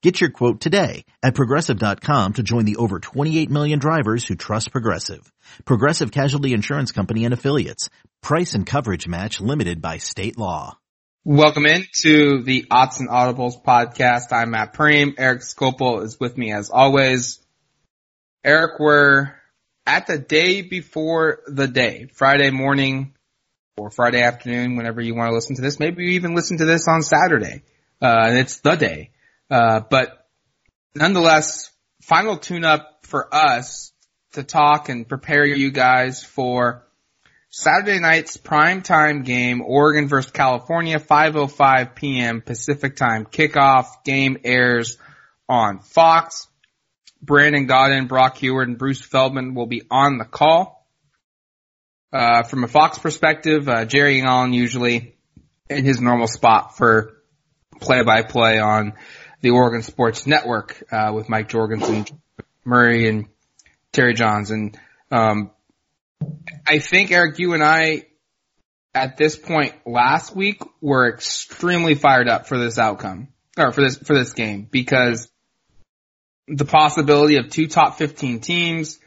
Get your quote today at progressive.com to join the over 28 million drivers who trust Progressive. Progressive Casualty Insurance Company and Affiliates. Price and coverage match limited by state law. Welcome in to the Odds and Audibles podcast. I'm Matt Prehm. Eric Skopil is with me as always. Eric, we're at the day before the day, Friday morning or Friday afternoon, whenever you want to listen to this. Maybe you even listen to this on Saturday. Uh, and it's the day. Uh, but nonetheless, final tune up for us to talk and prepare you guys for Saturday night's prime time game, Oregon versus California, 5.05 p.m. Pacific time kickoff. Game airs on Fox. Brandon Gaudin, Brock Huard, and Bruce Feldman will be on the call. Uh, from a Fox perspective, uh, Jerry Allen usually in his normal spot for play by play on the Oregon Sports Network uh, with Mike Jorgensen, Murray, and Terry Johns. And um, I think Eric, you and I at this point last week were extremely fired up for this outcome or for this for this game because the possibility of two top 15 teams,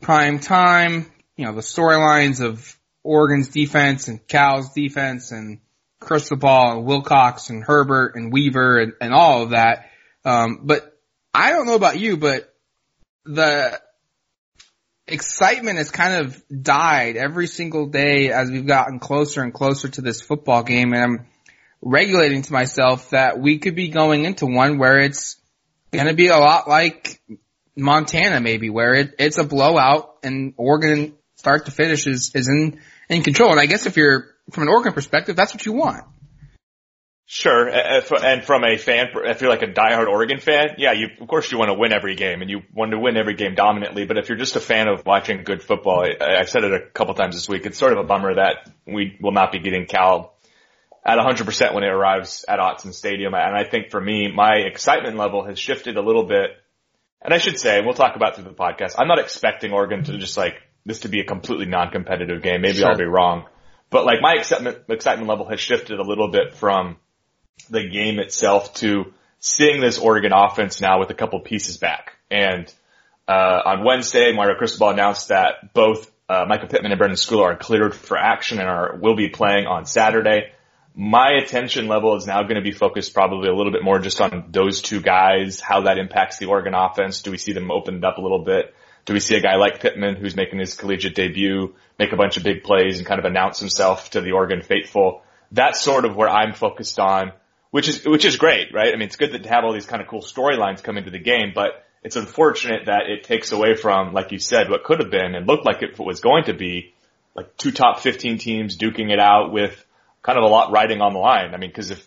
prime time, you know, the storylines of Oregon's defense and Cal's defense and Cristobal and Wilcox and Herbert and Weaver and, and all of that. Um, but I don't know about you, but the excitement has kind of died every single day as we've gotten closer and closer to this football game. And I'm regulating to myself that we could be going into one where it's going to be a lot like Montana, maybe, where it, it's a blowout and Oregon start to finish is, is in, in control. And I guess if you're from an Oregon perspective, that's what you want. Sure, and from a fan, if you're like a diehard Oregon fan, yeah, you of course you want to win every game, and you want to win every game dominantly. But if you're just a fan of watching good football, I, I've said it a couple times this week. It's sort of a bummer that we will not be getting Cal at 100% when it arrives at Autzen Stadium. And I think for me, my excitement level has shifted a little bit. And I should say, we'll talk about through the podcast. I'm not expecting Oregon to just like this to be a completely non-competitive game. Maybe sure. I'll be wrong. But like my excitement, excitement level has shifted a little bit from the game itself to seeing this Oregon offense now with a couple pieces back. And, uh, on Wednesday, Mario Cristobal announced that both, uh, Michael Pittman and Brenden Schooler are cleared for action and are, will be playing on Saturday. My attention level is now going to be focused probably a little bit more just on those two guys, how that impacts the Oregon offense. Do we see them opened up a little bit? Do we see a guy like Pittman who's making his collegiate debut make a bunch of big plays and kind of announce himself to the Oregon faithful? That's sort of where I'm focused on, which is, which is great, right? I mean, it's good to have all these kind of cool storylines come into the game, but it's unfortunate that it takes away from, like you said, what could have been and looked like it was going to be like two top 15 teams duking it out with kind of a lot riding on the line. I mean, cause if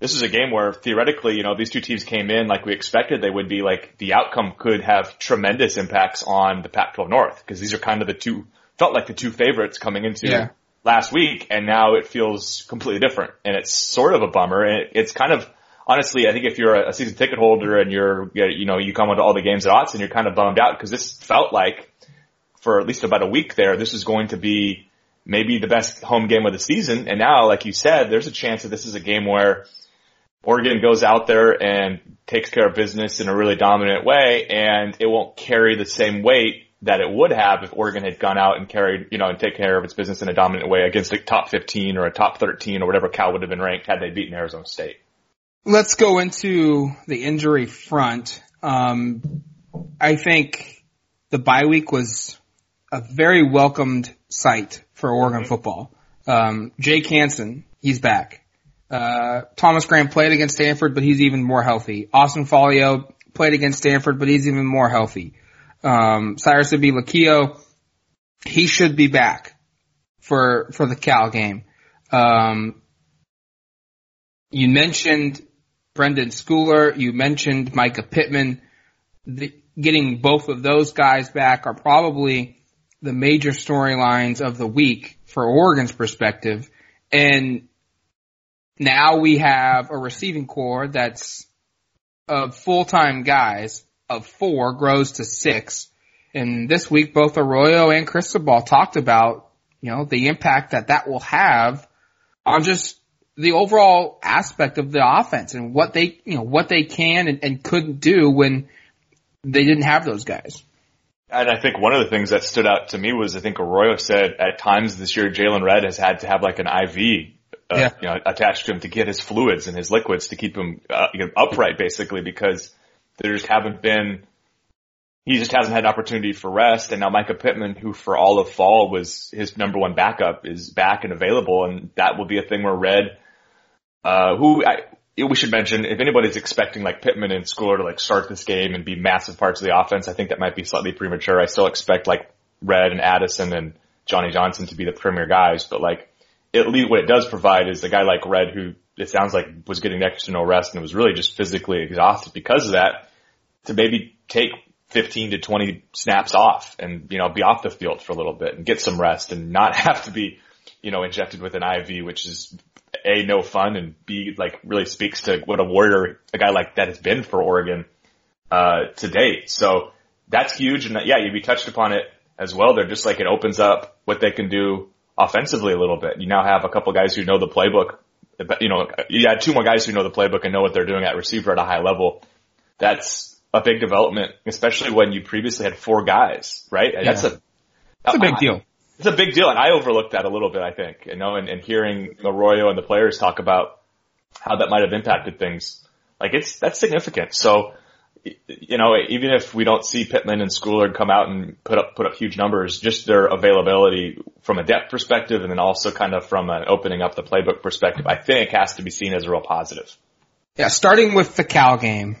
this is a game where theoretically, you know, these two teams came in like we expected they would be like the outcome could have tremendous impacts on the Pac-12 North because these are kind of the two, felt like the two favorites coming into yeah. last week and now it feels completely different and it's sort of a bummer and it, it's kind of, honestly, I think if you're a season ticket holder and you're, you know, you come into all the games at odds and you're kind of bummed out because this felt like for at least about a week there, this is going to be maybe the best home game of the season. And now, like you said, there's a chance that this is a game where Oregon goes out there and takes care of business in a really dominant way and it won't carry the same weight that it would have if Oregon had gone out and carried, you know, and take care of its business in a dominant way against a top 15 or a top 13 or whatever Cal would have been ranked had they beaten Arizona State. Let's go into the injury front. Um, I think the bye week was a very welcomed sight for Oregon mm-hmm. football. Um, Jake Hansen, he's back. Uh, Thomas Graham played against Stanford, but he's even more healthy. Austin Faoliu played against Stanford, but he's even more healthy. Um, Cyrus Habibi-Likio, he should be back for, for the Cal game. Um, you mentioned Brenden Schooler, you mentioned Mycah Pittman. The, getting both of those guys back are probably the major storylines of the week for Oregon's perspective. And now we have a receiving corps that's of full-time guys of four grows to six. And this week, both Arroyo and Cristobal talked about, you know, the impact that that will have on just the overall aspect of the offense and what they, you know, what they can and, and couldn't do when they didn't have those guys. And I think one of the things that stood out to me was I think Arroyo said at times this year Jaylon Redd has had to have like an IV uh, yeah. you know, attached to him to get his fluids and his liquids to keep him uh, you know, upright basically because there just haven't been he just hasn't had an opportunity for rest. And now Mycah Pittman, who for all of fall was his number one backup, is back and available, and that will be a thing where Redd, uh, who I, we should mention, if anybody's expecting like Pittman and Schooler to like start this game and be massive parts of the offense, I think that might be slightly premature. I still expect like Redd and Addison and Johnny Johnson to be the premier guys, but like at least what it does provide is a guy like Redd, who it sounds like was getting next to no rest and was really just physically exhausted because of that to maybe take 15 to 20 snaps off and, you know, be off the field for a little bit and get some rest and not have to be, you know, injected with an IV, which is A, no fun and B, like really speaks to what a warrior, a guy like that has been for Oregon, uh, to date. So that's huge. And yeah, you touched upon it as well. They're just like it opens up what they can do offensively a little bit. You now have a couple guys who know the playbook. You know, you had two more guys who know the playbook and know what they're doing at receiver at a high level. That's a big development, especially when you previously had four guys, right? Yeah. That's a that's a big deal. It's a big deal, and I overlooked that a little bit. I think, you know, and, and hearing Arroyo and the players talk about how that might have impacted things, like it's that's significant. So, you know, even if we don't see Pittman and Schooler come out and put up put up huge numbers, just their availability from a depth perspective, and then also kind of from an opening up the playbook perspective, I think has to be seen as a real positive. Yeah, starting with the Cal game,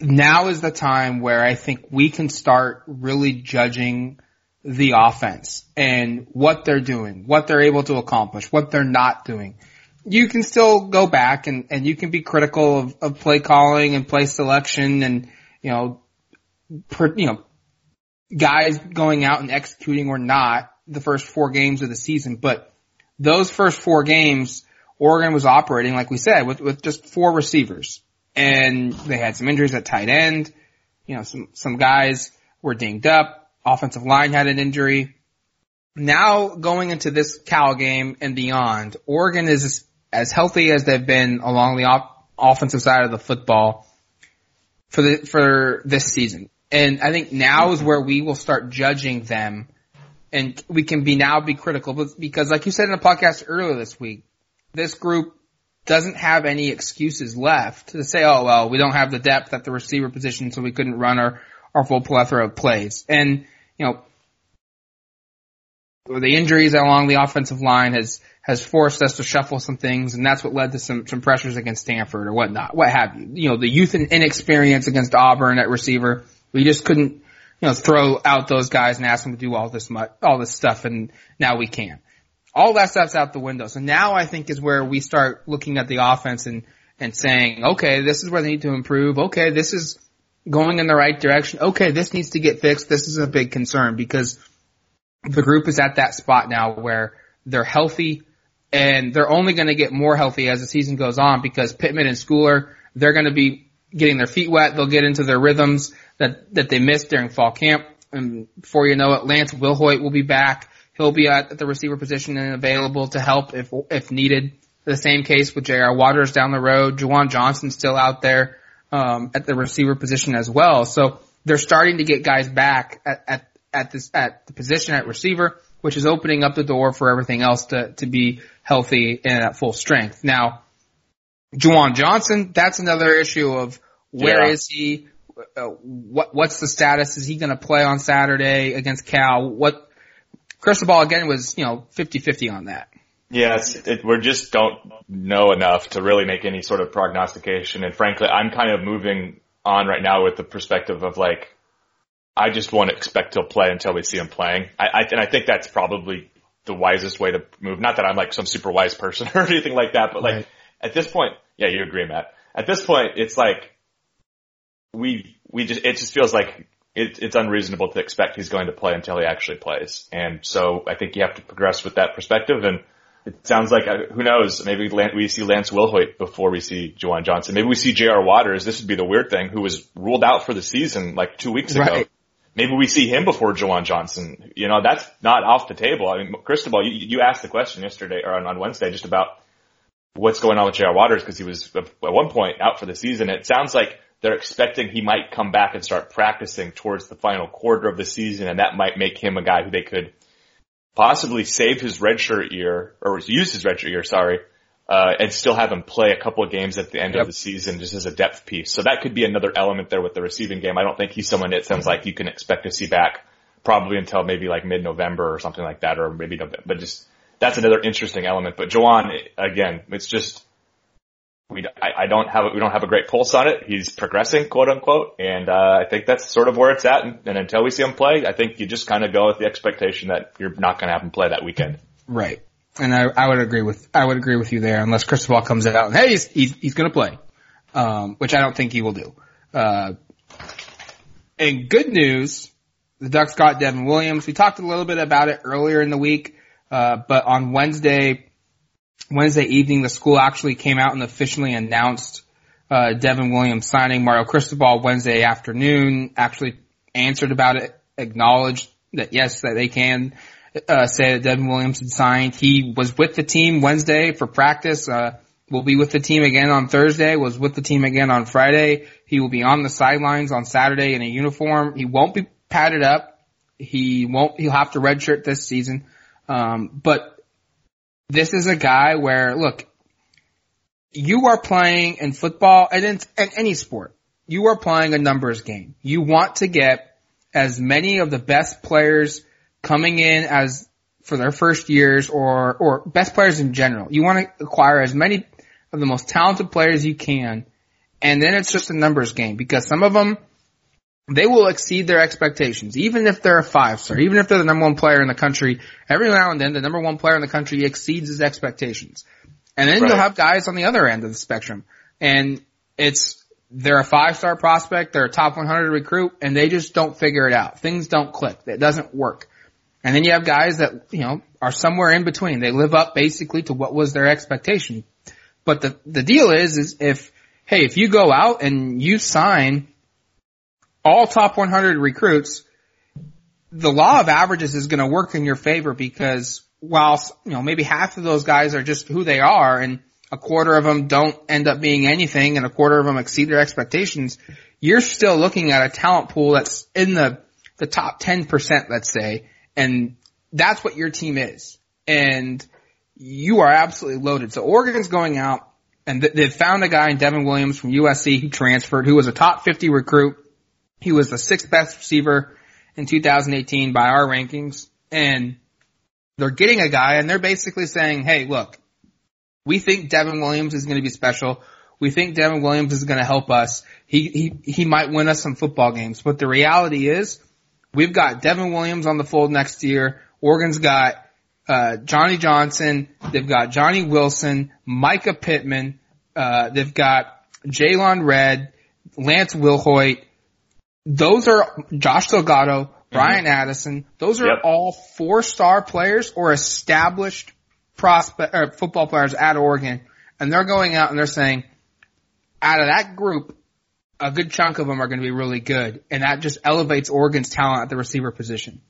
now is the time where I think we can start really judging the offense and what they're doing, what they're able to accomplish, what they're not doing. You can still go back and, and you can be critical of, of play calling and play selection and, you know, per, you know, guys going out and executing or not the first four games of the season. But those first four games, Oregon was operating, like we said, with, with just four receivers and they had some injuries at tight end. You know, some, some guys were dinged up. Offensive line had an injury. Now going into this Cal game and beyond, Oregon is as healthy as they've been along the op- offensive side of the football for the, for this season. And I think now is where we will start judging them and we can be now be critical because like you said in the podcast earlier this week, this group doesn't have any excuses left to say, oh well, we don't have the depth at the receiver position, so we couldn't run our our full plethora of plays. And you know, the injuries along the offensive line has has forced us to shuffle some things, and that's what led to some some pressures against Stanford or whatnot, what have you. You know, the youth and inexperience against Auburn at receiver, we just couldn't, you know, throw out those guys and ask them to do all this much, all this stuff, and now we can all that stuff's out the window. So now I think is where we start looking at the offense and, and saying, okay, this is where they need to improve. Okay, this is going in the right direction. Okay, this needs to get fixed. This is a big concern because the group is at that spot now where they're healthy and they're only going to get more healthy as the season goes on because Pittman and Schooler, they're going to be getting their feet wet. They'll get into their rhythms that, that they missed during fall camp. And before you know it, Lance Wilhoit will be back. He'll be at the receiver position and available to help if if needed. The same case with J.R. Waters down the road. Juwan Johnson's still out there um, at the receiver position as well. So they're starting to get guys back at, at at this at the position at receiver, which is opening up the door for everything else to to be healthy and at full strength. Now, Juwan Johnson, that's another issue of where yeah. is he? Uh, what what's the status? Is he going to play on Saturday against Cal? What Cristobal again was, you know, 50-50 on that. Yes, it, we just don't know enough to really make any sort of prognostication. And frankly, I'm kind of moving on right now with the perspective of like, I just want to expect he'll play until we see him playing. I, I, and I think that's probably the wisest way to move. Not that I'm like some super wise person or anything like that, but like right. at this point, yeah, you agree, Matt. At this point, it's like we we just it just feels like it, it's unreasonable to expect he's going to play until he actually plays. And so I think you have to progress with that perspective. And it sounds like, uh, who knows, maybe we see Lance Wilhoit before we see Juwan Johnson. Maybe we see J.R. Waters. This would be the weird thing, who was ruled out for the season like two weeks ago. Maybe we see him before Juwan Johnson. You know, that's not off the table. I mean, Cristobal, you, you asked the question yesterday or on, on Wednesday just about what's going on with J.R. Waters because he was at one point out for the season. It sounds like they're expecting he might come back and start practicing towards the final quarter of the season, and that might make him a guy who they could possibly save his redshirt year or use his redshirt year, sorry, uh, and still have him play a couple of games at the end yep. of the season just as a depth piece. So that could be another element there with the receiving game. I don't think he's someone it sounds like you can expect to see back probably until maybe like mid-November or something like that, or maybe November, but just that's another interesting element. But Juwan, again, it's just we I, I don't have we don't have a great pulse on it. He's progressing, quote unquote, and uh, I think that's sort of where it's at. And, and until we see him play, I think you just kind of go with the expectation that you're not going to have him play that weekend. Right, and I, I would agree with I would agree with you there, unless Cristobal comes out and hey, he's he's, he's going to play, um, which I don't think he will do. Uh, and good news, the Ducks got Devin Williams. We talked a little bit about it earlier in the week, uh, but on Wednesday Wednesday evening, the school actually came out and officially announced uh, Devin Williams signing Mario Cristobal Wednesday afternoon. Actually answered about it, acknowledged that yes, that they can uh, say that Devin Williams had signed. He was with the team Wednesday for practice. Uh, will be with the team again on Thursday. Was with the team again on Friday. He will be on the sidelines on Saturday in a uniform. He won't be padded up. He won't. He'll have to redshirt this season. Um, but this is a guy where, look, you are playing in football and in, in any sport. You are playing a numbers game. You want to get as many of the best players coming in as for their first years or, or best players in general. You want to acquire as many of the most talented players you can. And then it's just a numbers game because some of them they will exceed their expectations, even if they're a five star, even if they're the number one player in the country. Every now and then, the number one player in the country exceeds his expectations. And then right. you'll have guys on the other end of the spectrum. And it's, they're a five star prospect, they're a top 100 recruit, and they just don't figure it out. Things don't click. It doesn't work. And then you have guys that, you know, are somewhere in between. They live up basically to what was their expectation. But the, the deal is, is if, hey, if you go out and you sign all top 100 recruits, the law of averages is going to work in your favor because while, you know, maybe half of those guys are just who they are and a quarter of them don't end up being anything and a quarter of them exceed their expectations, you're still looking at a talent pool that's in the, the top 10%, let's say, and that's what your team is. And you are absolutely loaded. So Oregon's going out and they've found a guy in Devin Williams from USC who transferred, who was a top 50 recruit he was the sixth best receiver in 2018 by our rankings. And they're getting a guy and they're basically saying, hey, look, we think Devin Williams is going to be special. We think Devin Williams is going to help us. He, he, he might win us some football games. But the reality is we've got Devin Williams on the fold next year. Oregon's got, uh, Johnny Johnson. They've got Johnny Wilson, Mycah Pittman. Uh, they've got Jaylon Redd, Lance Wilhoit, those are Josh Delgado, Bryan mm-hmm. Addison. Those are yep. all four star players or established prospect or football players at Oregon, and they're going out and they're saying, out of that group, a good chunk of them are going to be really good, and that just elevates Oregon's talent at the receiver position.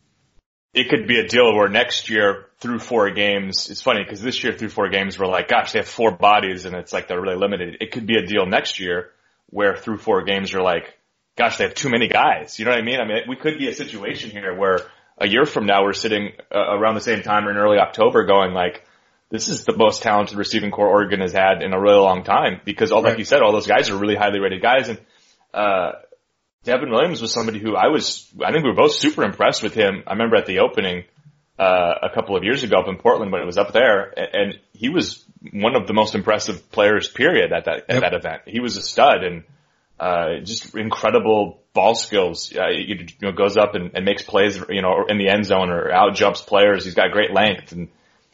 It could be a deal where next year through four games, it's funny because this year through four games we're like, gosh, they have four bodies and it's like they're really limited. It could be a deal next year where through four games you're like, gosh, they have too many guys. You know what I mean? I mean, we could be a situation here where a year from now we're sitting uh, around the same time or in early October going like, this is the most talented receiving corps Oregon has had in a really long time because all, right. like you said, all those guys are really highly rated guys. And, uh, Devin Williams was somebody who I was, I think we were both super impressed with him. I remember at the opening, uh, a couple of years ago up in Portland when it was up there and he was one of the most impressive players period at that, at yep. that event. He was a stud and, uh, just incredible ball skills. Uh, you know, goes up and, and makes plays, you know, in the end zone or out jumps players. He's got great length. And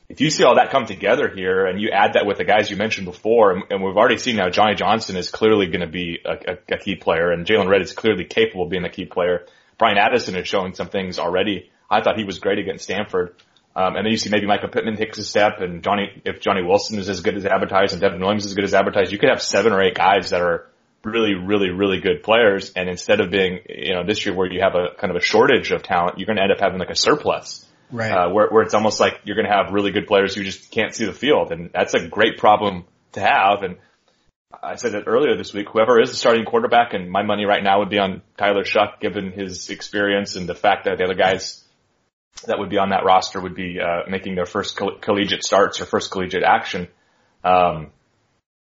if you see all that come together here and you add that with the guys you mentioned before, and, and we've already seen now Johnny Johnson is clearly going to be a, a, a, key player and Jaylon Redd is clearly capable of being a key player. Bryan Addison is showing some things already. I thought he was great against Stanford. Um, and then you see maybe Michael Pittman takes a step and Johnny, if Johnny Wilson is as good as advertised and Devin Williams is as good as advertised, you could have seven or eight guys that are really, really, really good players. And instead of being, you know, this year where you have a kind of a shortage of talent, you're going to end up having like a surplus. Right. Uh, where, where it's almost like you're going to have really good players who just can't see the field. And that's a great problem to have. And I said it earlier this week, whoever is the starting quarterback and my money right now would be on Tyler Shough, given his experience and the fact that the other guys that would be on that roster would be, uh, making their first coll- collegiate starts or first collegiate action. Um,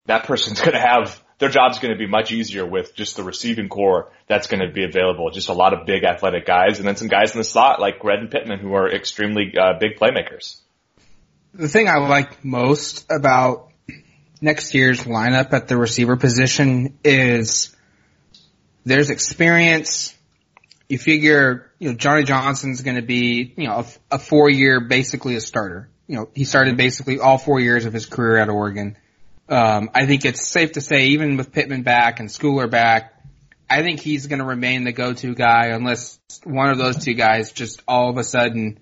that person's going to have their job's going to be much easier with just the receiving corps that's going to be available. Just a lot of big athletic guys and then some guys in the slot like Redd and Pittman who are extremely uh, big playmakers. The thing I like most about next year's lineup at the receiver position is there's experience. You figure, you know, Johnny Johnson's going to be, you know, a, a four year, basically a starter. You know, he started basically all four years of his career at Oregon. Um, I think it's safe to say, even with Pittman back and Schooler back, I think he's going to remain the go-to guy unless one of those two guys just all of a sudden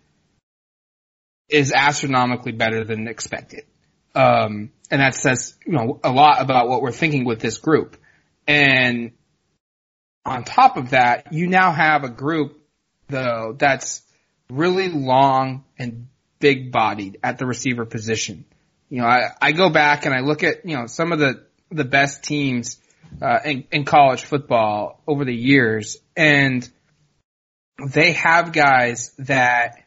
is astronomically better than expected. Um, and that says, you know, a lot about what we're thinking with this group. And on top of that, you now have a group though that's really long and big bodied at the receiver position. You know, I, I go back and I look at, you know, some of the, the best teams, uh, in, in college football over the years and they have guys that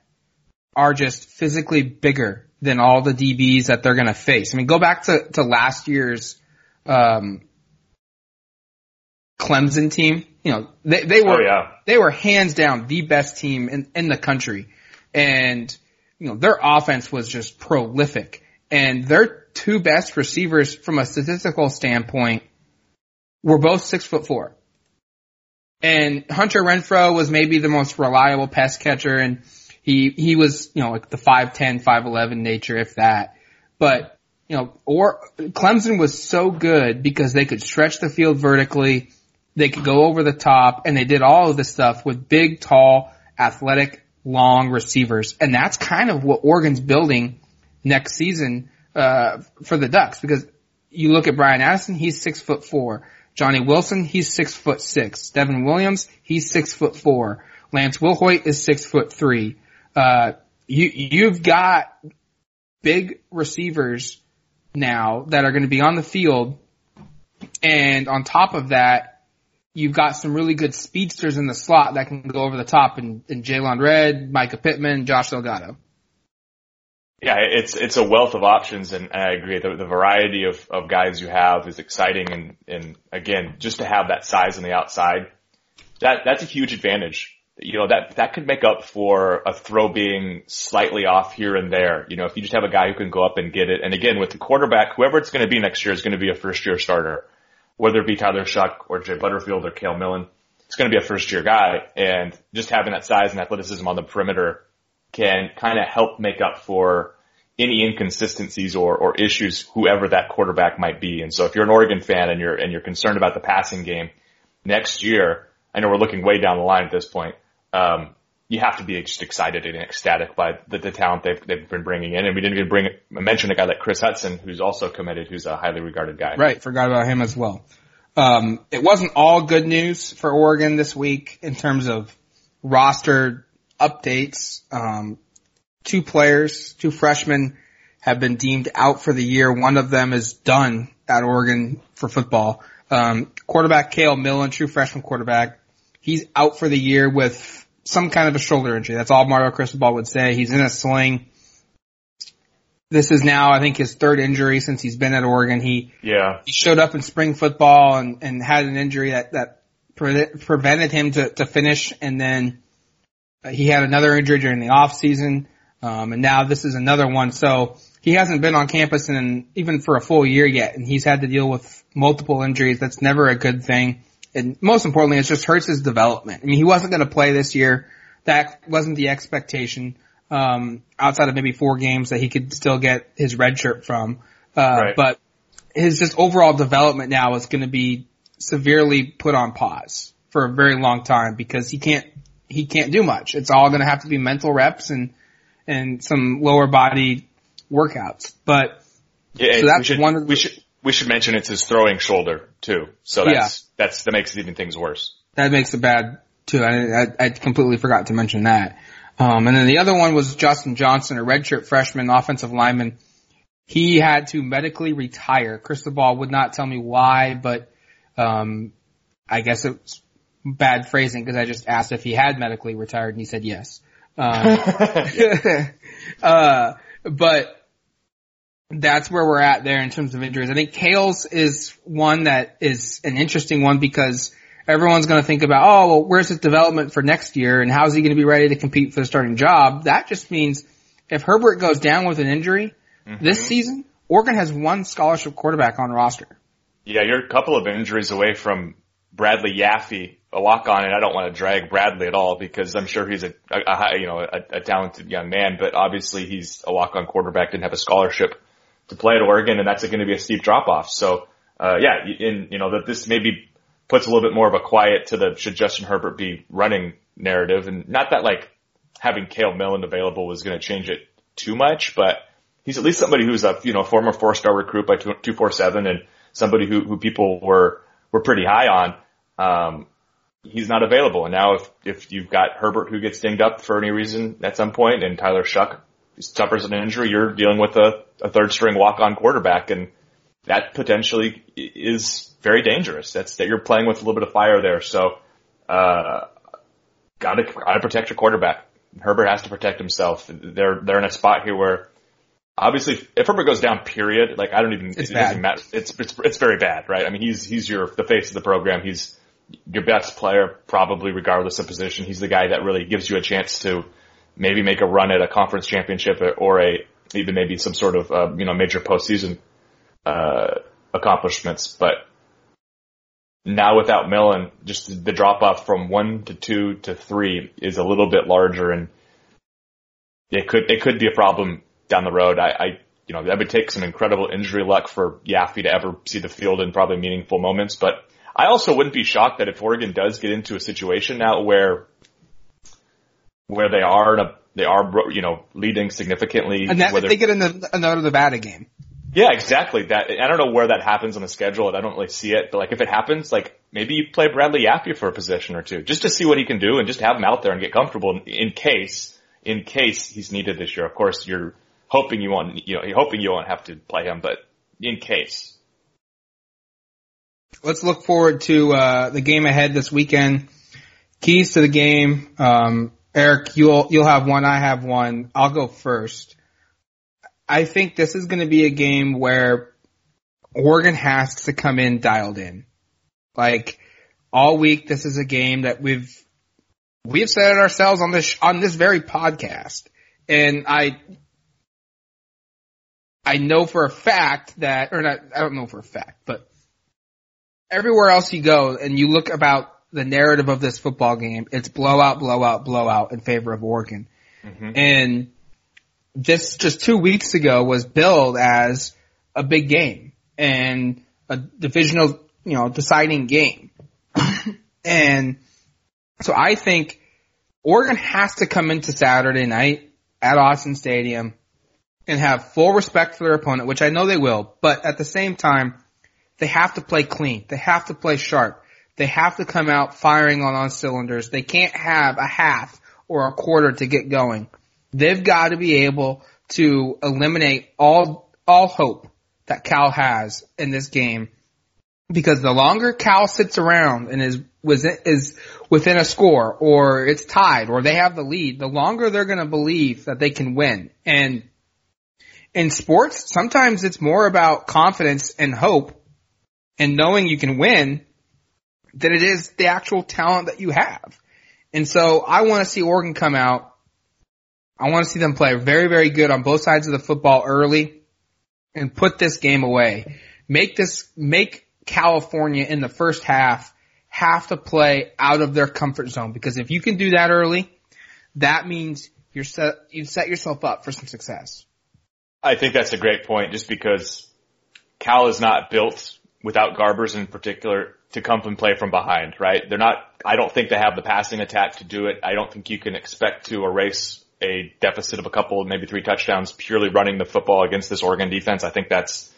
are just physically bigger than all the DBs that they're going to face. I mean, go back to, to last year's, um, Clemson team. You know, they, they were, Oh, yeah. they were hands down the best team in, in the country. And, you know, their offense was just prolific. And their two best receivers from a statistical standpoint were both six foot four. And Hunter Renfrow was maybe the most reliable pass catcher and he, he was, you know, like the 5'10, 5'11 nature, if that. But, you know, or Clemson was so good because they could stretch the field vertically. They could go over the top and they did all of this stuff with big, tall, athletic, long receivers. And that's kind of what Oregon's building next season, uh, for the Ducks because you look at Bryan Addison, he's six foot four. Johnny Wilson, he's six foot six. Devin Williams, he's six foot four. Lance Wilhoit is six foot three. Uh, you, you've got big receivers now that are going to be on the field. And on top of that, you've got some really good speedsters in the slot that can go over the top and, and Jaylon Redd, Mycah Pittman, Josh Delgado. Yeah, it's it's a wealth of options, and I agree. The, the variety of, of guys you have is exciting, and and again, just to have that size on the outside, that that's a huge advantage. You know that that could make up for a throw being slightly off here and there. You know, if you just have a guy who can go up and get it, and again, with the quarterback, whoever it's going to be next year is going to be a first year starter, whether it be Tyler Shough or Jay Butterfield or Cale Millen. It's going to be a first year guy, and just having that size and athleticism on the perimeter can kind of help make up for any inconsistencies or, or issues whoever that quarterback might be. And so if you're an Oregon fan and you're and you're concerned about the passing game next year, I know we're looking way down the line at this point. Um, you have to be just excited and ecstatic by the, the talent they've they've been bringing in. And we didn't even bring mention a guy like Chris Hudson, who's also committed, who's a highly regarded guy. Right, forgot about him as well. Um, it wasn't all good news for Oregon this week in terms of roster updates. Um, two players, two freshmen have been deemed out for the year. One of them is done at Oregon for football. Um, quarterback Cale Millen, true freshman quarterback. He's out for the year with some kind of a shoulder injury. That's all Mario Cristobal would say. He's in a sling. This is now, I think, his third injury since he's been at Oregon. He Yeah. he showed up in spring football and, and had an injury that, that pre- prevented him to, to finish. And then he had another injury during the off season. Um, and now this is another one. So he hasn't been on campus in even for a full year yet. And he's had to deal with multiple injuries. That's never a good thing. And most importantly, it just hurts his development. I mean, he wasn't going to play this year. That wasn't the expectation. Um, outside of maybe four games that he could still get his red shirt from. Uh, Right. but his just overall development now is going to be severely put on pause for a very long time because he can't he can't do much. It's all going to have to be mental reps and and some lower body workouts. But yeah, so that's we should, one. Of the, we should we should mention it's his throwing shoulder too. So that's yeah. that's that makes even things worse. That makes it bad too. I, I, I completely forgot to mention that. Um, and then the other one was Justin Johnson, a redshirt freshman offensive lineman. He had to medically retire. Cristobal would not tell me why, but um, I guess it's bad phrasing because I just asked if he had medically retired and he said yes. Um, uh, but that's where we're at there in terms of injuries. I think Cale's is one that is an interesting one because everyone's going to think about, oh, well, where's his development for next year and how's he going to be ready to compete for the starting job? That just means if Herbert goes down with an injury mm-hmm. this season, Oregon has one scholarship quarterback on roster. Yeah, you're a couple of injuries away from Bradley Yaffe, a walk on, and I don't want to drag Bradley at all because I'm sure he's a, a, a you know a, a talented young man, but obviously he's a walk on quarterback, didn't have a scholarship to play at Oregon, and that's going to be a steep drop off. So uh, yeah, in you know that this maybe puts a little bit more of a quiet to the should Justin Herbert be running narrative, and not that like having Cale Millen available was going to change it too much, but he's at least somebody who's a you know former four star recruit by two four seven and somebody who who people were were pretty high on. Um, he's not available, and now if if you've got Herbert who gets dinged up for any reason at some point, and Tyler Shough suffers an injury, you're dealing with a, a third string walk on quarterback, and that potentially is very dangerous. That's that you're playing with a little bit of fire there. So, uh, gotta, gotta protect your quarterback. Herbert has to protect himself. They're, they're in a spot here where obviously if Herbert goes down, period, like I don't even, it's it bad. doesn't matter. It's, it's, it's very bad, right? I mean, he's, he's your, the face of the program. He's your best player, probably regardless of position. He's the guy that really gives you a chance to maybe make a run at a conference championship or a, even maybe some sort of, uh, you know, major postseason, uh, accomplishments. But now without Millen, just the drop off from one to two to three is a little bit larger and it could, it could be a problem down the road. I, I you know, that would take some incredible injury luck for Yaffe to ever see the field in probably meaningful moments. But I also wouldn't be shocked that if Oregon does get into a situation now where, where they are, in a, they are, you know, leading significantly. And that, whether, they get in the, another Nevada game. Yeah, exactly. That I don't know where that happens on the schedule, and I don't really see it. But like, if it happens, like maybe you play Bradley Yaffe for a position or two, just to see what he can do, and just have him out there and get comfortable in case, in case he's needed this year. Of course, you're hoping you won't, you know, you're hoping you won't have to play him, but in case. Let's look forward to uh, the game ahead this weekend. Keys to the game. Um, Eric, you'll you'll have one. I have one. I'll go first. I think this is going to be a game where Oregon has to come in dialed in. Like all week, this is a game that we've we've said it ourselves on this on this very podcast, and I I know for a fact that, or not, I don't know for a fact, but everywhere else you go and you look about the narrative of this football game, it's blowout, blowout, blowout in favor of Oregon. Mm-hmm. And this just two weeks ago was billed as a big game and a divisional, you know, deciding game. and so I think Oregon has to come into Saturday night at Autzen Stadium and have full respect for their opponent, which I know they will, but at the same time, they have to play clean. They have to play sharp. They have to come out firing on all cylinders. They can't have a half or a quarter to get going. They've got to be able to eliminate all all hope that Cal has in this game because the longer Cal sits around and is was is within a score or it's tied or they have the lead, the longer they're going to believe that they can win. And in sports, sometimes it's more about confidence and hope and knowing you can win than it is the actual talent that you have. And so I want to see Oregon come out I want to see them play very, very good on both sides of the football early and put this game away. Make this, make California in the first half have to play out of their comfort zone because if you can do that early, that means you're set, you've set yourself up for some success. I think that's a great point just because Cal is not built without Garbers in particular to come and play from behind, right? They're not, I don't think they have the passing attack to do it. I don't think you can expect to erase a deficit of a couple, maybe three touchdowns purely running the football against this Oregon defense. I think that's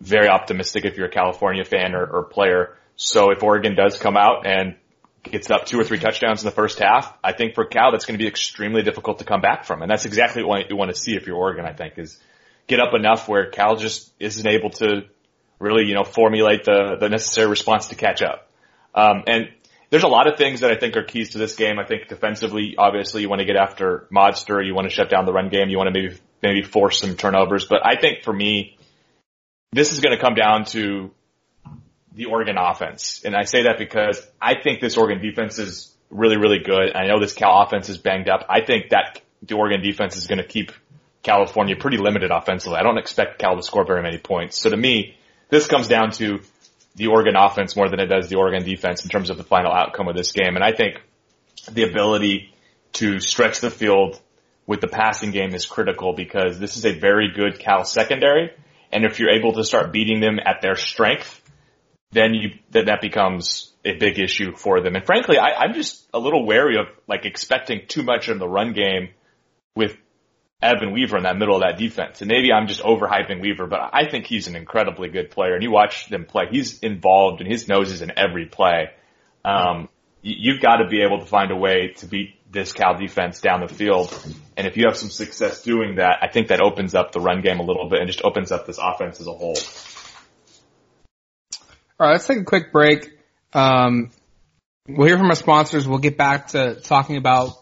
very optimistic if you're a California fan or, or player. So if Oregon does come out and gets up two or three touchdowns in the first half, I think for Cal that's going to be extremely difficult to come back from. And that's exactly what you want to see if you're Oregon, I think, is get up enough where Cal just isn't able to really, you know, formulate the, the necessary response to catch up. Um, and there's a lot of things that I think are keys to this game. I think defensively, obviously you want to get after Modster, you want to shut down the run game, you want to maybe, maybe force some turnovers. But I think for me, this is going to come down to the Oregon offense. And I say that because I think this Oregon defense is really, really good. I know this Cal offense is banged up. I think that the Oregon defense is going to keep California pretty limited offensively. I don't expect Cal to score very many points. So to me, this comes down to the Oregon offense more than it does the Oregon defense in terms of the final outcome of this game. And I think the ability to stretch the field with the passing game is critical because this is a very good Cal secondary. And if you're able to start beating them at their strength, then you, then that becomes a big issue for them. And frankly, I, I'm just a little wary of like expecting too much in the run game with Evan Weaver in that middle of that defense. And maybe I'm just overhyping Weaver, but I think he's an incredibly good player. And you watch them play, he's involved and his nose is in every play. Um, you've got to be able to find a way to beat this Cal defense down the field. And if you have some success doing that, I think that opens up the run game a little bit and just opens up this offense as a whole. All right, let's take a quick break. Um, we'll hear from our sponsors. We'll get back to talking about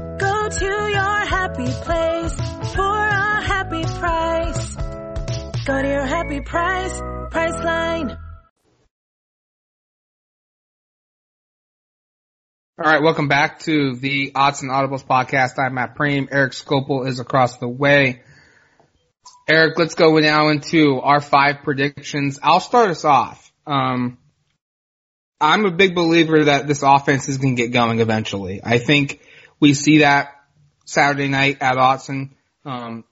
To your happy place for a happy price. Go to your happy price, Priceline. All right, welcome back to the Odds and Audibles podcast. I'm Matt Prehm. Eric Skopil is across the way. Eric, let's go now into our five predictions. I'll start us off. Um, I'm a big believer that this offense is going to get going eventually. I think we see that Saturday night at Autzen. Um,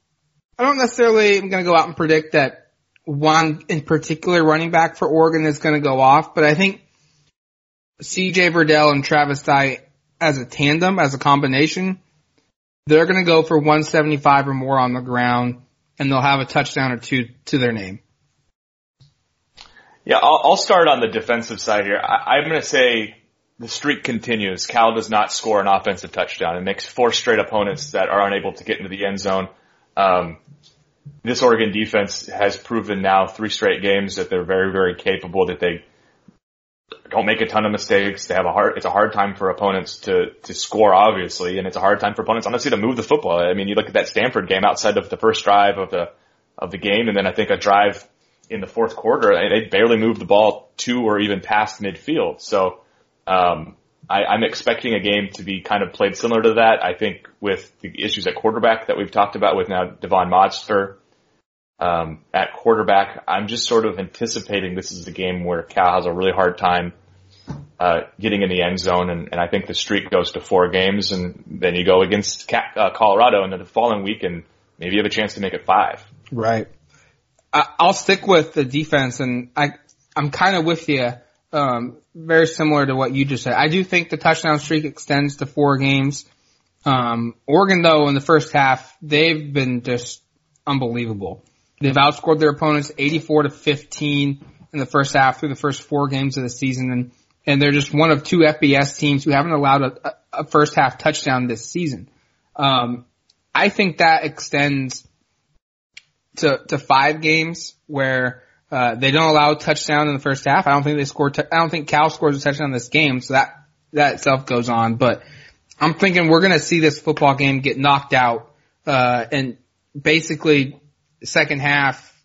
I don't necessarily am going to go out and predict that one in particular running back for Oregon is going to go off, but I think CJ Verdell and Travis Dye as a tandem, as a combination, they're going to go for 175 or more on the ground, and they'll have a touchdown or two to their name. Yeah, I'll, start on the defensive side here. I'm going to say the streak continues. Cal does not score an offensive touchdown. It makes four straight opponents that are unable to get into the end zone. Um, this Oregon defense has proven now three straight games that they're very, very capable, that they don't make a ton of mistakes. They have a hard, it's a hard time for opponents to, to score, obviously, and it's a hard time for opponents, honestly, to move the football. I mean, you look at that Stanford game outside of the first drive of the, of the game, and then I think a drive in the fourth quarter, they barely moved the ball to or even past midfield. So, um, I, I'm expecting a game to be kind of played similar to that. I think with the issues at quarterback that we've talked about with now Devon Modster, um, at quarterback. I'm just sort of anticipating this is a game where Cal has a really hard time uh, getting in the end zone, and, and I think the streak goes to four games, and then you go against Cal- uh, Colorado, then the following week, and maybe you have a chance to make it five. Right. I, I'll stick with the defense, and I I'm kind of with you. Um, very similar to what you just said. I do think the touchdown streak extends to four games. Um, Oregon, though, in the first half, they've been just unbelievable. They've outscored their opponents 84 to 15 in the first half through the first four games of the season, and and they're just one of two FBS teams who haven't allowed a, a first half touchdown this season. Um, I think that extends to to five games where uh, they don't allow a touchdown in the first half. I don't think they score. T- I don't think Cal scores a touchdown this game, so that that itself goes on. But I'm thinking we're going to see this football game get knocked out, uh, and basically second half,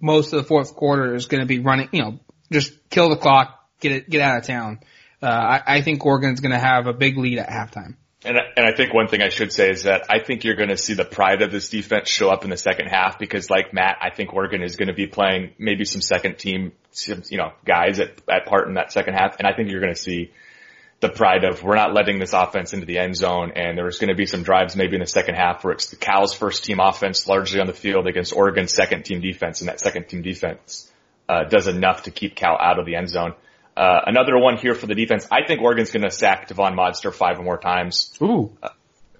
most of the fourth quarter is going to be running, you know, just kill the clock, get it, get out of town. uh, I, I think Oregon's going to have a big lead at halftime. And, and I think one thing I should say is that I think you're going to see the pride of this defense show up in the second half because like Matt, I think Oregon is going to be playing maybe some second team, you know, guys at, at part in that second half. And I think you're going to see the pride of we're not letting this offense into the end zone and there's going to be some drives maybe in the second half where it's the Cal's first team offense largely on the field against Oregon's second team defense and that second team defense, uh, does enough to keep Cal out of the end zone. Uh, another one here for the defense. I think Oregon's going to sack Devon Modster five or more times. Ooh. Uh,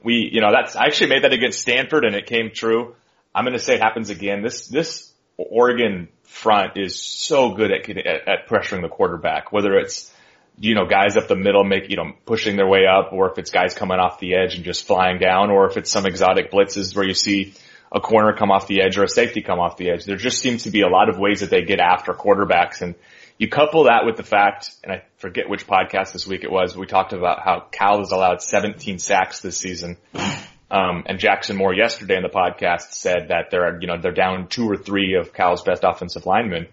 we, you know, that's, I actually made that against Stanford and it came true. I'm going to say it happens again. This, this Oregon front is so good at, at, at pressuring the quarterback, whether it's, you know, guys up the middle make, you know, pushing their way up or if it's guys coming off the edge and just flying down or if it's some exotic blitzes where you see a corner come off the edge or a safety come off the edge. There just seems to be a lot of ways that they get after quarterbacks and you couple that with the fact, and I forget which podcast this week it was, we talked about how Cal has allowed 17 sacks this season. Um, and Jackson Moore yesterday in the podcast said that they're, you know, they're down two or three of Cal's best offensive linemen.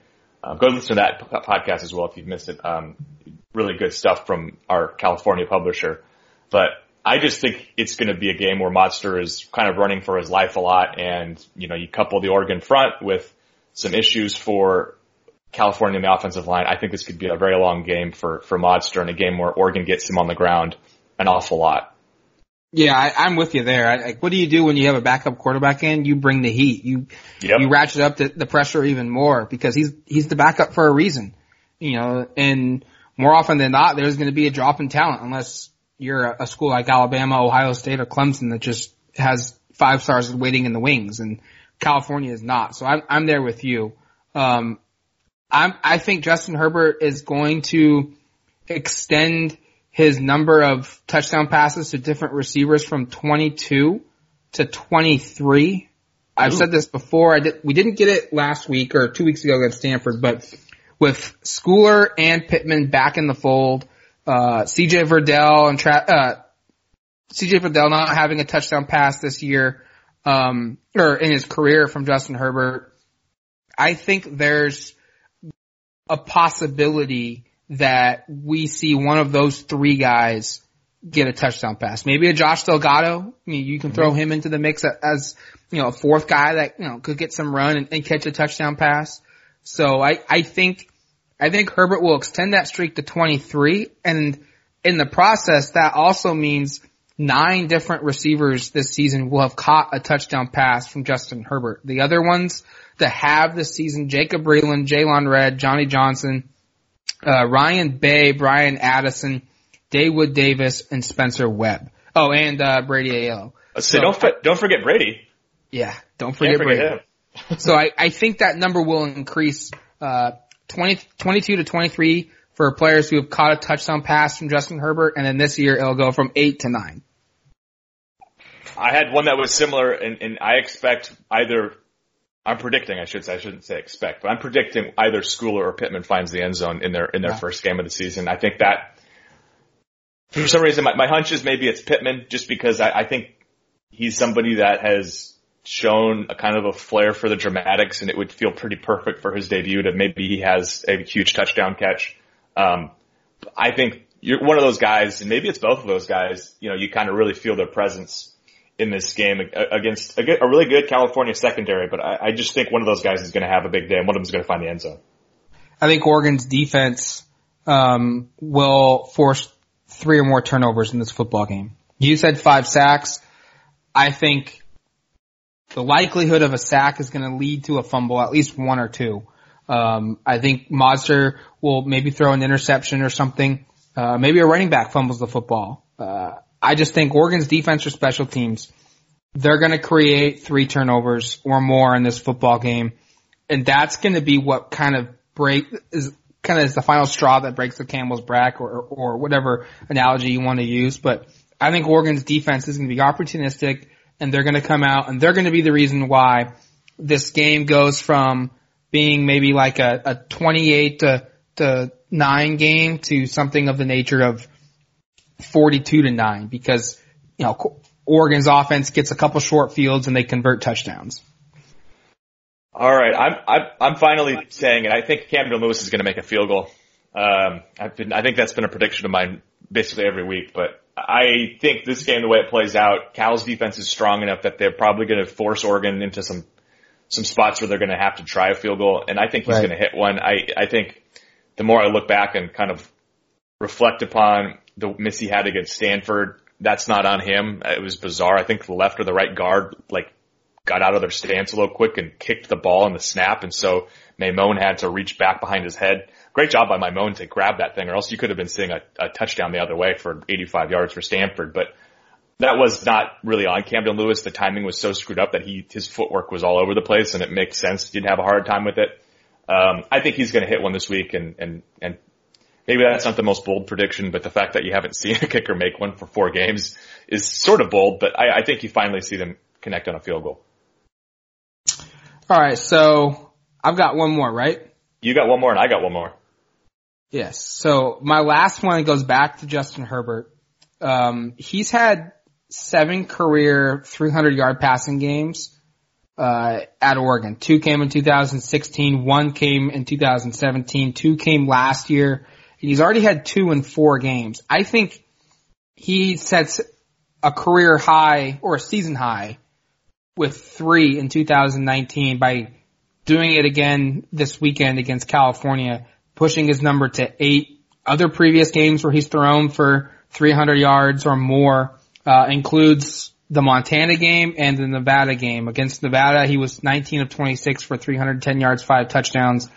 Uh, go listen to that podcast as well if you've missed it. Um, really good stuff from our California publisher. But I just think it's going to be a game where Modster is kind of running for his life a lot. And, you know, you couple the Oregon front with some issues for California in the offensive line, I think this could be a very long game for, for Modster and a game where Oregon gets him on the ground an awful lot. Yeah, I, am with you there. I, like, what do you do when you have a backup quarterback in? You bring the heat. You yep. you ratchet up the, the pressure even more because he's he's the backup for a reason. You know, and more often than not, there's going to be a drop in talent unless you're a, school like Alabama, Ohio State, or Clemson that just has five stars waiting in the wings, and California is not. So I'm I'm there with you. Um, I'm, I think Justin Herbert is going to extend his number of touchdown passes to different receivers from 22 to 23. I've Ooh. said this before. I did, we didn't get it last week or two weeks ago against Stanford, but with Schooler and Pittman back in the fold, uh, CJ Verdell and Tra- uh, CJ Verdell not having a touchdown pass this year, um, or in his career from Justin Herbert. I think there's a possibility that we see one of those three guys get a touchdown pass. Maybe a Josh Delgado. I mean, you can throw mm-hmm. him into the mix as, you know, a fourth guy that, you know, could get some run and, and catch a touchdown pass. So I, I think, I think Herbert will extend that streak to 23 and in the process that also means nine different receivers this season will have caught a touchdown pass from Justin Herbert. The other ones to have this season. Jacob Breeland, Jaylon Redd, Johnny Johnson, uh, Ryan Bay, Bryan Addison, Daewood Davis, and Spencer Webb. Oh, and uh, Brady Aiello. So, don't don't forget Brady. Yeah, don't forget, forget Brady. so I, I think that number will increase uh, 20, 22 to 23 for players who have caught a touchdown pass from Justin Herbert, and then this year it'll go from eight to nine. I had one that was similar, and, and I expect either I'm predicting, I should say, I shouldn't say expect, but I'm predicting either Schooler or Pittman finds the end zone in their, in their yeah. first game of the season. I think that for some reason, my, my hunch is maybe it's Pittman just because I, I think he's somebody that has shown a kind of a flair for the dramatics and it would feel pretty perfect for his debut to maybe he has a huge touchdown catch. Um, I think you're one of those guys and maybe it's both of those guys, you know, you kind of really feel their presence in this game against a, really good California secondary, but I, I just think one of those guys is going to have a big day and one of them is going to find the end zone. I think Oregon's defense um, will force three or more turnovers in this football game. You said five sacks. I think the likelihood of a sack is going to lead to a fumble, at least one or two. Um, I think Modster will maybe throw an interception or something. Uh, maybe a running back fumbles the football. Uh, I just think Oregon's defense or special teams, they're going to create three turnovers or more in this football game. And that's going to be what kind of break is kind of is the final straw that breaks the camel's back or, or whatever analogy you want to use. But I think Oregon's defense is going to be opportunistic and they're going to come out and they're going to be the reason why this game goes from being maybe like a, a 28 to, to 9 game to something of the nature of 42 to 9 because, you know, Oregon's offense gets a couple short fields and they convert touchdowns. All right, I'm I'm I'm finally saying it. I think Camden Lewis is going to make a field goal. Um, I've been, I think that's been a prediction of mine basically every week, but I think this game, the way it plays out, Cal's defense is strong enough that they're probably going to force Oregon into some, some spots where they're going to have to try a field goal. And I think he's Right. going to hit one. I, I think the more I look back and kind of reflect upon the miss he had against Stanford, that's not on him. It was bizarre. I think the left or the right guard, like, got out of their stance a little quick and kicked the ball in the snap. And so Maimone had to reach back behind his head. Great job by Maimone to grab that thing or else you could have been seeing a, a touchdown the other way for 85 yards for Stanford. But that was not really on Camden Lewis. The timing was so screwed up that he, his footwork was all over the place and it makes sense. He didn't have a hard time with it. Um, I think he's going to hit one this week and, and, and maybe that's not the most bold prediction, but the fact that you haven't seen a kicker make one for four games is sort of bold, but I, I think you finally see them connect on a field goal. All right, so I've got one more, right? You got one more and I got one more. Yes. So my last one goes back to Justin Herbert. Um, he's had seven career 300 yard passing games uh, at Oregon. Two came in 2016, one came in 2017, two came last year. He's already had two in four games. I think he sets a career high or a season high with three in 2019 by doing it again this weekend against California, pushing his number to eight. Other previous games where he's thrown for 300 yards or more uh, includes the Montana game and the Nevada game. Against Nevada, he was 19 of 26 for 310 yards, five touchdowns.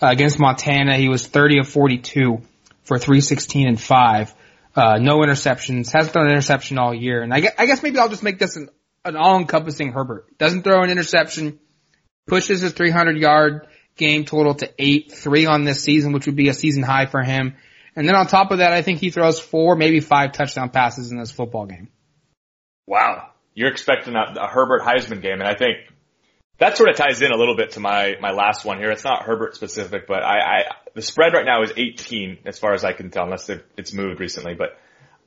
Uh, against Montana, he was 30 of 42 for 316 and five. Uh, no interceptions. Hasn't thrown an interception all year. And I guess, I guess maybe I'll just make this an, an all-encompassing Herbert. Doesn't throw an interception. Pushes his 300 yard game total to eight, three on this season, which would be a season high for him. And then on top of that, I think he throws four, maybe five touchdown passes in this football game. Wow. You're expecting a, a Herbert Heisman game, and I think that sort of ties in a little bit to my, my last one here. It's not Herbert specific, but I, I the spread right now is 18 as far as I can tell, unless it's moved recently. But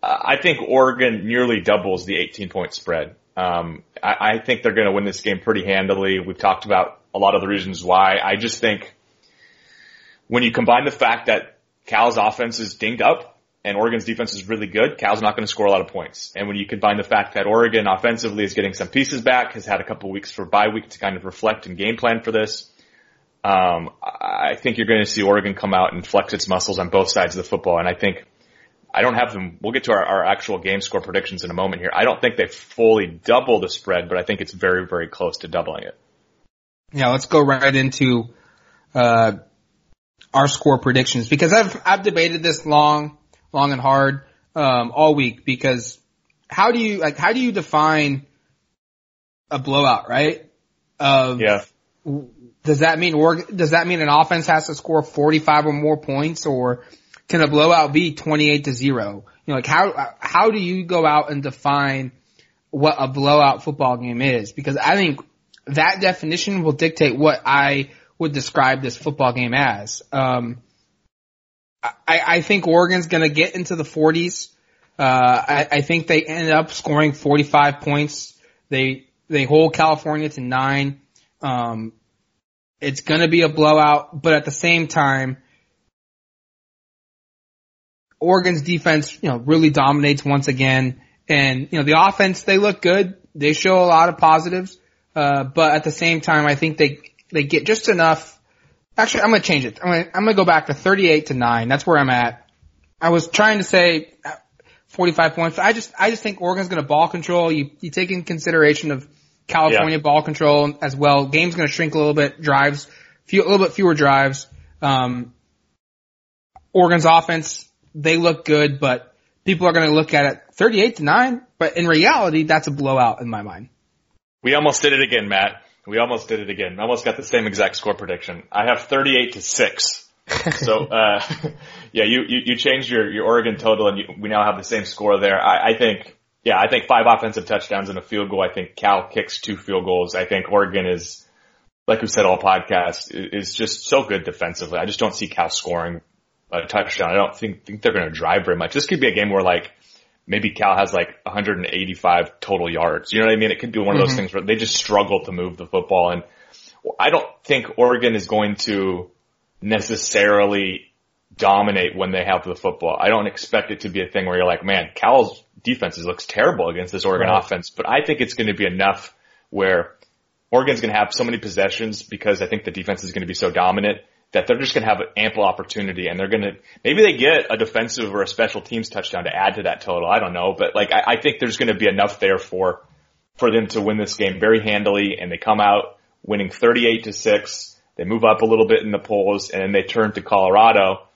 uh, I think Oregon nearly doubles the 18 point spread. Um, I, I think they're going to win this game pretty handily. We've talked about a lot of the reasons why. I just think when you combine the fact that Cal's offense is dinged up and Oregon's defense is really good, Cal's not going to score a lot of points. And when you combine the fact that Oregon offensively is getting some pieces back, has had a couple weeks for bye week to kind of reflect and game plan for this, um, I think you're going to see Oregon come out and flex its muscles on both sides of the football. And I think I don't have them. We'll get to our, our actual game score predictions in a moment here. I don't think they fully double the spread, but I think it's very, very close to doubling it. Yeah, let's go right into uh, our score predictions because I've I've debated this long, long and hard um, all week because how do you like how do you define a blowout, right? Of Yeah. does that mean does that mean an offense has to score 45 or more points or can a blowout be 28 to 0? You know, like how, how do you go out and define what a blowout football game is? Because I think that definition will dictate what I would describe this football game as. Um, I, I think Oregon's gonna get into the 40s. Uh, I, I think they ended up scoring 45 points. They, they hold California to nine. Um, it's going to be a blowout, but at the same time, Oregon's defense, you know, really dominates once again. And, you know, the offense, they look good. They show a lot of positives. Uh, but at the same time, I think they, they get just enough. Actually, I'm going to change it. I'm going to, I'm going to go back to 38 to 9. That's where I'm at. I was trying to say uh, 45 points. I just, I just think Oregon's going to ball control. You, you take in consideration of California Yeah. ball control as well. Game's going to shrink a little bit. Drives, few, a little bit fewer drives. Um, Oregon's offense, they look good, but people are going to look at it 38 to 9. But in reality, that's a blowout in my mind. We almost did it again, Matt. We almost did it again. Almost got the same exact score prediction. I have 38 to 6. so, uh, yeah, you, you, you changed your, your Oregon total and you, we now have the same score there. I, I think, yeah, I think five offensive touchdowns and a field goal. I think Cal kicks two field goals. I think Oregon is, like we said all podcast, is just so good defensively. I just don't see Cal scoring a touchdown. I don't think, think they're going to drive very much. This could be a game where like, maybe Cal has like 185 total yards. You know what I mean? It could be one of those mm-hmm. things where they just struggle to move the football. And I don't think Oregon is going to necessarily dominate when they have the football. I don't expect it to be a thing where you're like, man, Cal's defense looks terrible against this Oregon Right. offense, but I think it's going to be enough where Oregon's going to have so many possessions because I think the defense is going to be so dominant that they're just going to have an ample opportunity and they're going to, maybe they get a defensive or a special teams touchdown to add to that total. I don't know, but like, I, I think there's going to be enough there for, for them to win this game very handily and they come out winning 38 to 6. They move up a little bit in the polls and then they turn to Colorado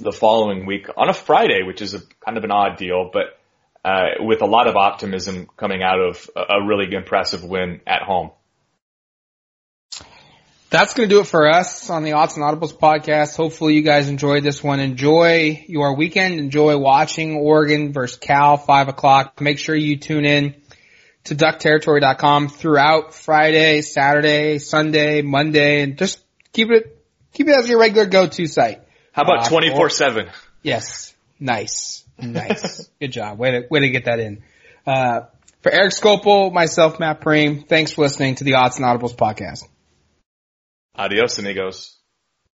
the following week on a Friday, which is a kind of an odd deal, but uh, with a lot of optimism coming out of a really impressive win at home. That's going to do it for us on the Odds and Audibles podcast. Hopefully you guys enjoyed this one. Enjoy your weekend. Enjoy watching Oregon versus Cal, 5 o'clock. Make sure you tune in to duckterritory.com throughout Friday, Saturday, Sunday, Monday, and just keep it, keep it as your regular go-to site. How about Uh, 24 7? Yes. Nice. Nice. Good job. Way to, way to get that in. Uh, for Eric Skopil, myself, Matt Prehm, thanks for listening to the Odds and Audibles podcast. Adios, amigos.